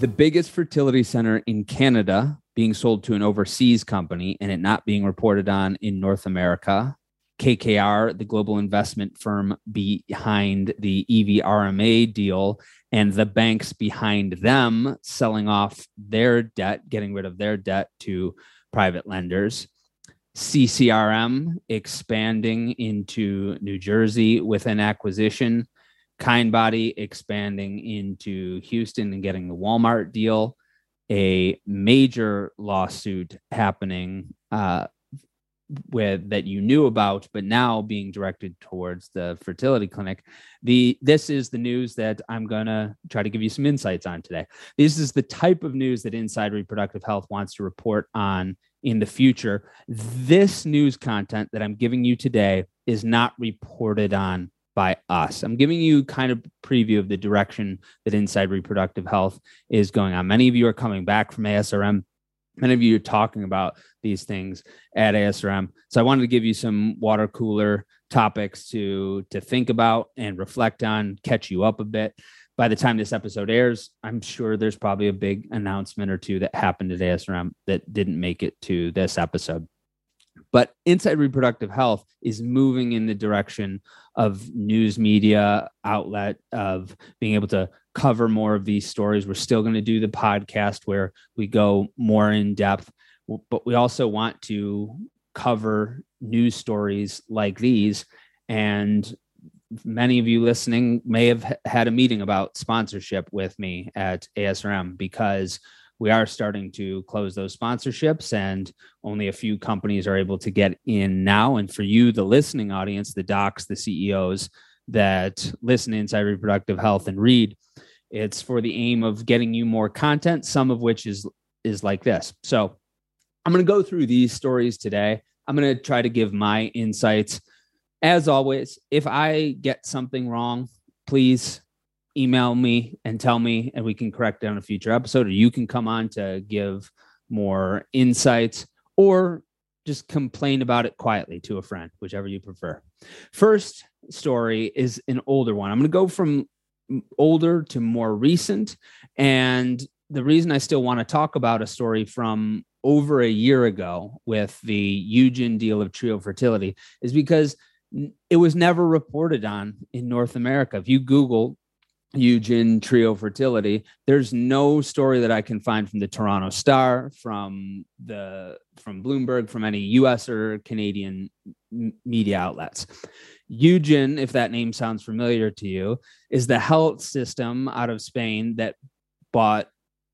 The biggest fertility center in Canada being sold to an overseas company and it not being reported on in North America. KKR, the global investment firm behind the IVIRMA deal, and the banks behind them selling off their debt, getting rid of their debt to private lenders. CCRM expanding into New Jersey with an acquisition. Kindbody expanding into Houston and getting the Walmart deal. A major lawsuit happening uh, with that you knew about, but now being directed towards the fertility clinic. The this is the news that I'm gonna try to give you some insights on today. This is the type of news that Inside Reproductive Health wants to report on in the future. This news content that I'm giving you today is not reported on by us. I'm giving you kind of preview of the direction that Inside Reproductive Health is going on. Many of you are coming back from ASRM many of you are talking about these things at ASRM. So I wanted to give you some water cooler topics to to think about and reflect on, catch you up a bit. By the time this episode airs, I'm sure there's probably a big announcement or two that happened at ASRM that didn't make it to this episode. But Inside Reproductive Health is moving in the direction of news media outlet of being able to cover more of these stories. We're still going to do the podcast where we go more in depth, but we also want to cover news stories like these. And many of you listening may have had a meeting about sponsorship with me at ASRM because we are starting to close those sponsorships and only a few companies are able to get in now. And for you the listening audience the docs the ceos that listen inside reproductive health and read it's for the aim of getting you more content some of which is is like this. So i'm going to go through these stories today. I'm going to try to give my insights. As always if i get something wrong please email me and tell me, and we can correct it on a future episode, or you can come on to give more insights, or just complain about it quietly to a friend, whichever you prefer. First story is an older one. I'm going to go from older to more recent. And the reason I still want to talk about a story from over a year ago with the Eugin deal of Trio Fertility is because it was never reported on in North America. If you Google Eugin Trio Fertility. There's no story that I can find from the Toronto Star, from the from Bloomberg, from any U.S. or Canadian media outlets. Eugin, if that name sounds familiar to you, is the health system out of Spain that bought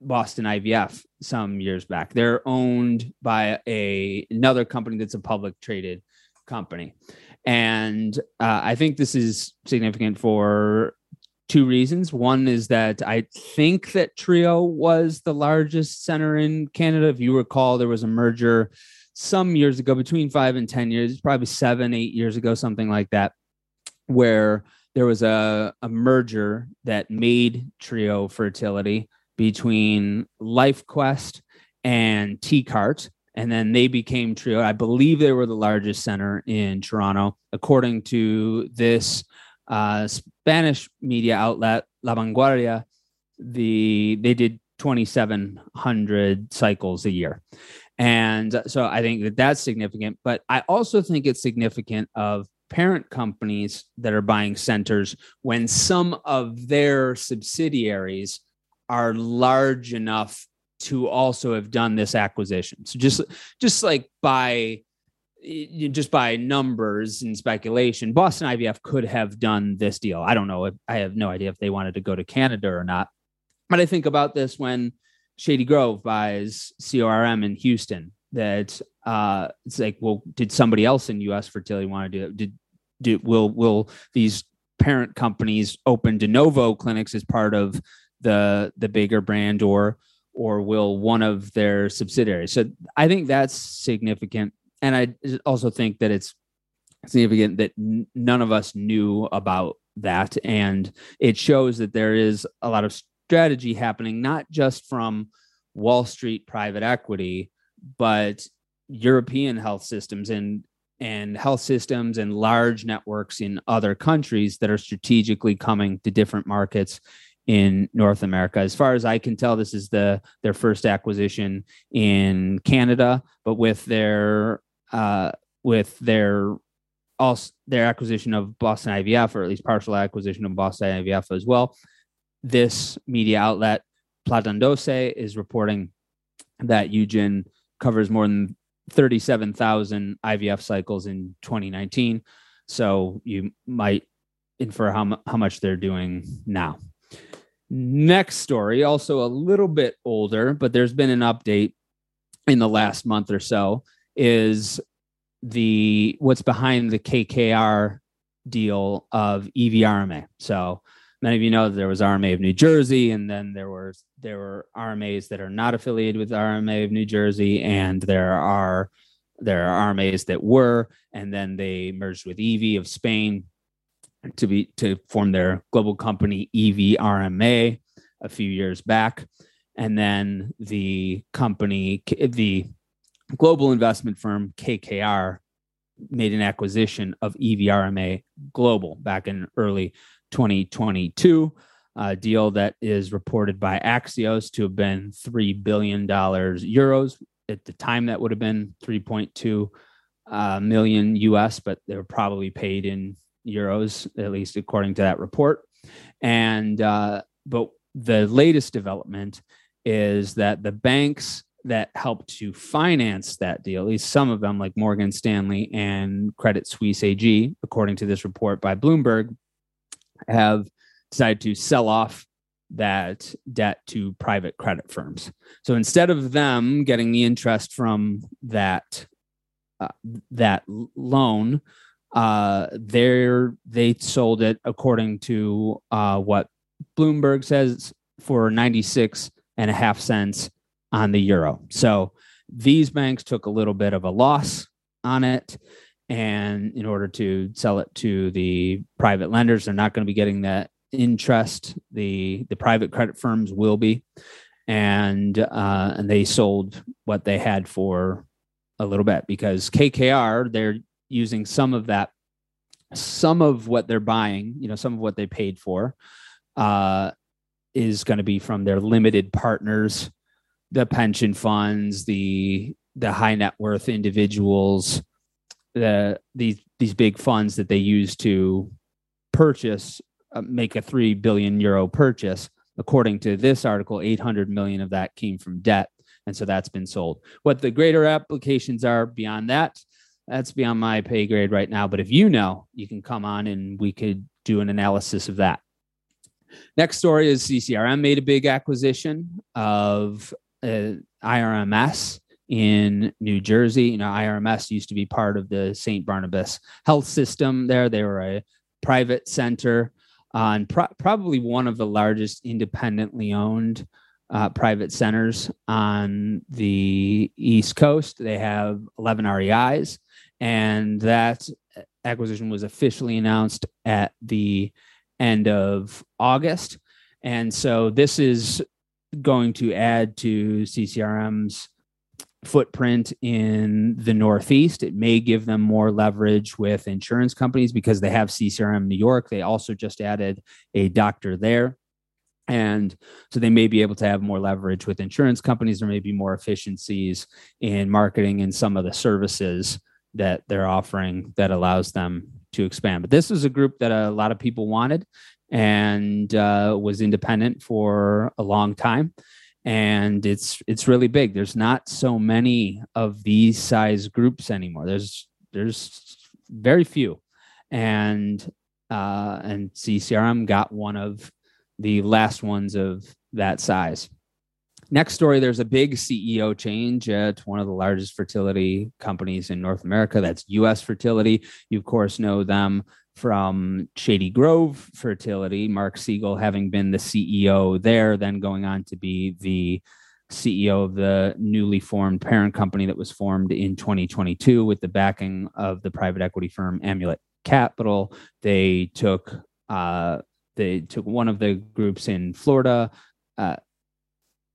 Boston IVF some years back. They're owned by a another company that's a public traded company. And uh, I think this is significant for two reasons. One is that I think that Trio was the largest center in Canada. If you recall, there was a merger some years ago, between five and 10 years, probably seven, eight years ago, something like that, where there was a, a merger that made Trio Fertility between LifeQuest and TCART. And then they became Trio. I believe they were the largest center in Toronto, according to this uh, Spanish media outlet La Vanguardia, the they did 2,700 cycles a year, and so I think that that's significant. But I also think it's significant of parent companies that are buying centers when some of their subsidiaries are large enough to also have done this acquisition. So just just like by just by numbers and speculation, Boston IVF could have done this deal. I don't know. I have no idea if they wanted to go to Canada or not. But I think about this when Shady Grove buys CORM in Houston. That uh, it's like, well, did somebody else in U.S. fertility want to do it? Did do will will these parent companies open de novo clinics as part of the the bigger brand, or or will one of their subsidiaries? So I think that's significant and I also think that it's significant that n- none of us knew about that, and it shows that there is a lot of strategy happening, not just from Wall Street private equity, but European health systems and and health systems and large networks in other countries that are strategically coming to different markets in North America. As far as I can tell, this is the their first acquisition in Canada, but with their uh, with their also their acquisition of Boston IVF, or at least partial acquisition of Boston IVF as well. This media outlet, Planta Doce, is reporting that Eugin covers more than 37,000 IVF cycles in 2019. So you might infer how, how much they're doing now. Next story, also a little bit older, but there's been an update in the last month or so, is the what's behind the KKR deal of IVIRMA. So many of you know that there was RMA of New Jersey, and then there were there were RMAs that are not affiliated with RMA of New Jersey, and there are there are RMAs that were, and then they merged with IVI of Spain to be to form their global company EVRMA a few years back, and then the company the global investment firm KKR made an acquisition of IVIRMA Global back in early 2022, a deal that is reported by Axios to have been $3 billion euros. At the time, that would have been 3.2 uh, million US, but they were probably paid in euros, at least according to that report. And, uh, but the latest development is that the banks that helped to finance that deal, at least some of them, like Morgan Stanley and Credit Suisse AG, according to this report by Bloomberg, have decided to sell off that debt to private credit firms. So instead of them getting the interest from that uh, that loan, uh, they they sold it according to uh, what Bloomberg says for 96 and a half cents on the euro. So these banks took a little bit of a loss on it. And in order to sell it to the private lenders, they're not going to be getting that interest. The the private credit firms will be, and uh, and they sold what they had for a little bit because KKR they're using some of that, some of what they're buying, you know, some of what they paid for, uh, is going to be from their limited partners the pension funds, the the high net worth individuals, the these these big funds that they use to purchase uh, make a 3 billion euro purchase. According to this article 800 million of that came from debt and so that's been sold. What the greater applications are beyond that that's beyond my pay grade right now but if you know you can come on and we could do an analysis of that. Next story is ccrm made a big acquisition of uh, IRMS in New Jersey. You know, IRMS used to be part of the St. Barnabas Health System there. They were a private center uh, and pro- probably one of the largest independently owned uh, private centers on the East Coast. They have 11 REIs, and that acquisition was officially announced at the end of August. And so this is going to add to CCRM's footprint in the Northeast. It may give them more leverage with insurance companies because they have CCRM New York. They also just added a doctor there. And so they may be able to have more leverage with insurance companies. There may be more efficiencies in marketing and some of the services that they're offering that allows them to expand. But this is a group that a lot of people wanted and uh, was independent for a long time. And it's it's really big. There's not so many of these size groups anymore. There's there's very few. And uh and ccrm got one of the last ones of that size. Next story there's a big ceo change at one of the largest fertility companies in north america. That's us fertility. You of course know them from Shady Grove Fertility, Mark Segal having been the CEO there, then going on to be the CEO of the newly formed parent company that was formed in 2022 with the backing of the private equity firm Amulet Capital. They took uh, they took one of the groups in Florida, uh,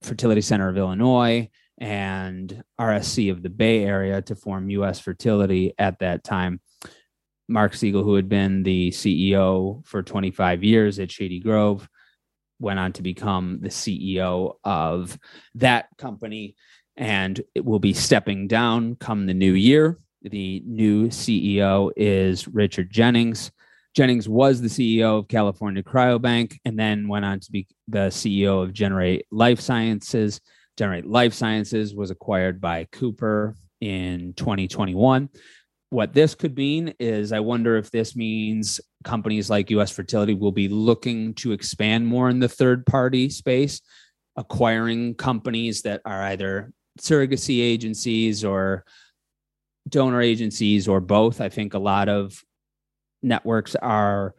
Fertility Center of Illinois, and RSC of the Bay Area to form U.S. Fertility at that time. Mark Segal, who had been the CEO for 25 years at Shady Grove, went on to become the CEO of that company and it will be stepping down come the new year. The new CEO is Richard Jennings. Jennings was the CEO of California Cryobank and then went on to be the CEO of Generate Life Sciences. Generate Life Sciences was acquired by Cooper in 2021. What this could mean is I wonder if this means companies like US Fertility will be looking to expand more in the third party space, acquiring companies that are either surrogacy agencies or donor agencies or both. I think a lot of networks are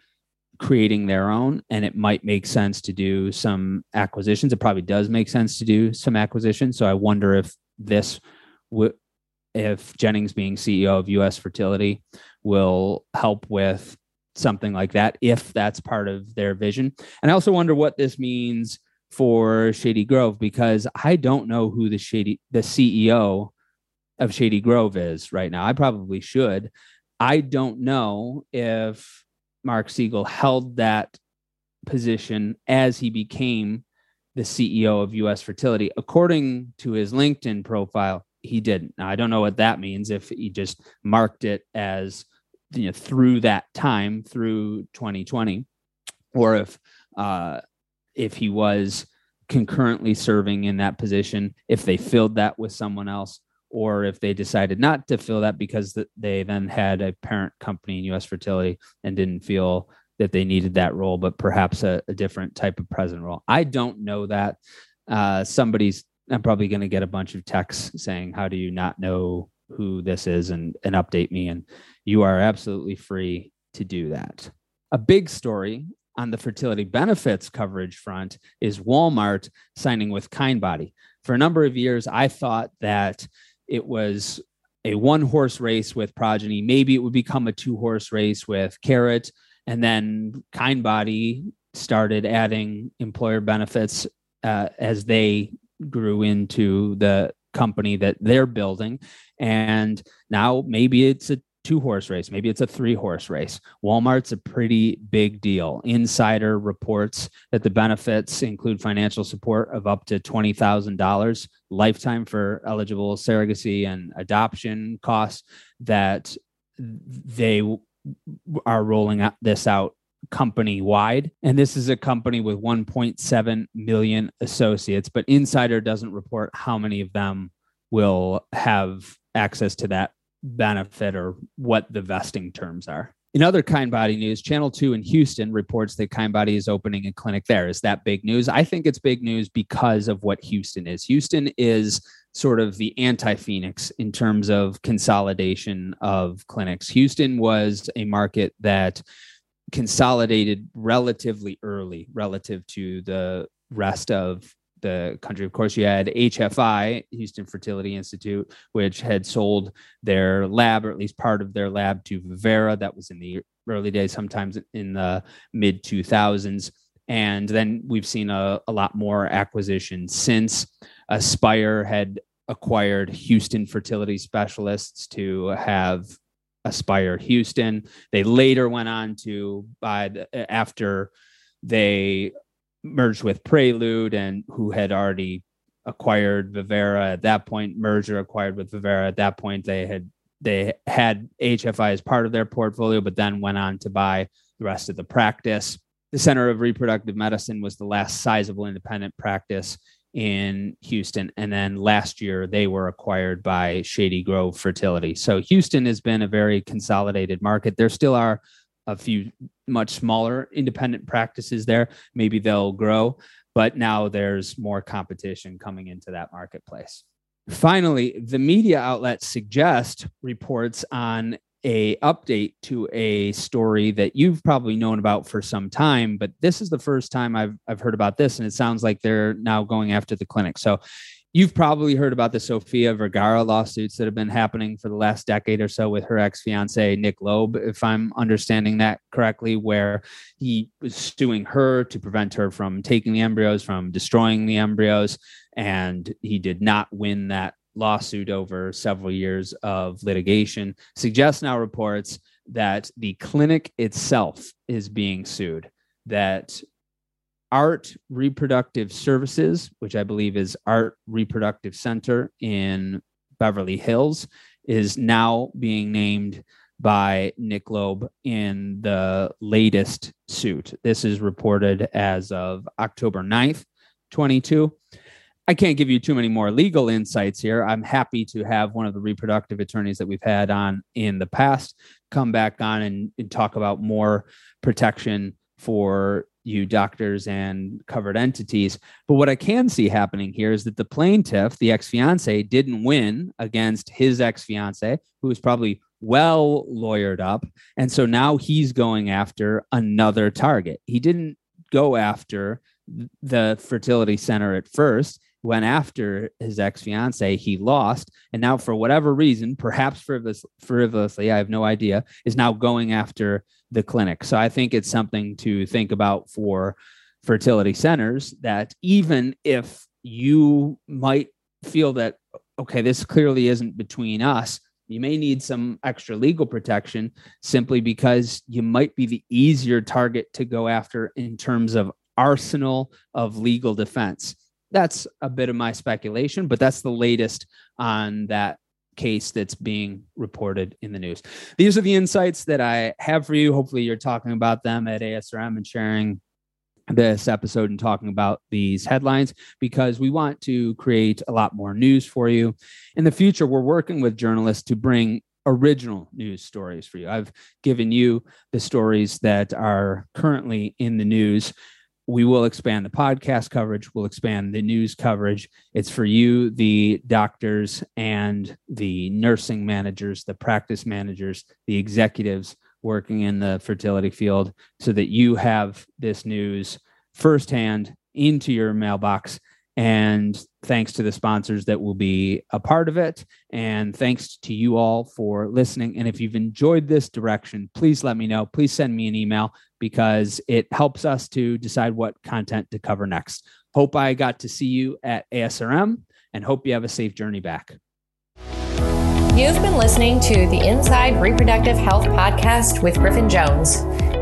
creating their own and it might make sense to do some acquisitions it probably does make sense to do some acquisitions so i wonder if this would if jennings being ceo of us fertility will help with something like that if that's part of their vision. And i also wonder what this means for shady grove because i don't know who the shady the ceo of shady grove is right now. I probably should. I don't know if Mark Segal held that position as he became the CEO of US Fertility. According to his LinkedIn profile, he didn't. Now, I don't know what that means if he just marked it as you know through that time through 2020 or if uh if he was concurrently serving in that position if they filled that with someone else or if they decided not to fill that because they then had a parent company in US Fertility and didn't feel that they needed that role, but perhaps a, a different type of president role. I don't know that. Uh, somebody's, I'm probably going to get a bunch of texts saying, How do you not know who this is and, and update me? And you are absolutely free to do that. A big story on the fertility benefits coverage front is Walmart signing with Kindbody. For a number of years, I thought that it was a one horse race with Progyny. Maybe it would become a two horse race with Carrot. And then Kindbody started adding employer benefits uh, as they grew into the company that they're building. And now maybe it's a two horse race. Maybe it's a three horse race. Walmart's a pretty big deal. Insider reports that the benefits include financial support of up to $20,000 lifetime for eligible surrogacy and adoption costs that they are rolling this out company wide and this is a company with 1.7 million associates but insider doesn't report how many of them will have access to that benefit or what the vesting terms are. In other Kindbody news, Channel 2 in Houston reports that Kindbody is opening a clinic there. Is that big news? I think it's big news because of what Houston is. Houston is sort of the anti Phoenix in terms of consolidation of clinics. Houston was a market that consolidated relatively early relative to the rest of the country. Of course, you had HFI, Houston Fertility Institute, which had sold their lab, or at least part of their lab, to Vivere. That was in the early days, sometimes in the mid 2000s. And then we've seen a, a lot more acquisition since Aspire had acquired Houston Fertility Specialists to have Aspire Houston. They later went on to buy the, uh, after they merged with Prelude and who had already acquired Vivere at that point, merger acquired with Vivere at that point. They had they had HFI as part of their portfolio, but then went on to buy the rest of the practice. The Center of Reproductive Medicine was the last sizable independent practice in Houston. And then last year, they were acquired by Shady Grove Fertility. So Houston has been a very consolidated market. There still are a few much smaller independent practices there. Maybe they'll grow, but now there's more competition coming into that marketplace. Finally, the media outlets suggest reports on a update to a story that you've probably known about for some time, but this is the first time I've I've heard about this, and it sounds like they're now going after the clinic. So You've probably heard about the Sofia Vergara lawsuits that have been happening for the last decade or so with her ex fiance, Nick Loeb, if I'm understanding that correctly, where he was suing her to prevent her from taking the embryos, from destroying the embryos. And he did not win that lawsuit over several years of litigation. suggests now reports that the clinic itself is being sued, that Art Reproductive Services, which I believe is Art Reproductive Center in Beverly Hills, is now being named by Nick Loeb in the latest suit. This is reported as of October 9th, 22. I can't give you too many more legal insights here. I'm happy to have one of the reproductive attorneys that we've had on in the past come back on and, and talk about more protection for you doctors and covered entities. But what I can see happening here is that the plaintiff, the ex fiance, didn't win against his ex fiance, who was probably well lawyered up. And so now he's going after another target. He didn't go after the fertility center at first went after his ex fiance. He lost, and now for whatever reason, perhaps frivolous, frivolously, I have no idea, is now going after the clinic. So I think it's something to think about for fertility centers that even if you might feel that okay, this clearly isn't between us. You may need some extra legal protection simply because you might be the easier target to go after in terms of arsenal of legal defense that's a bit of my speculation, but that's the latest on that case that's being reported in the news. These are the insights that I have for you. Hopefully, you're talking about them at ASRM and sharing this episode and talking about these headlines because we want to create a lot more news for you. In the future, we're working with journalists to bring original news stories for you. I've given you the stories that are currently in the news we will expand the podcast coverage we'll expand the news coverage it's for you the doctors and the nursing managers the practice managers the executives working in the fertility field so that you have this news firsthand into your mailbox and thanks to the sponsors that will be a part of it. And thanks to you all for listening. And if you've enjoyed this direction, please let me know. Please send me an email because it helps us to decide what content to cover next. Hope I got to see you at ASRM and hope you have a safe journey back. You've been listening to the Inside Reproductive Health Podcast with Griffin Jones.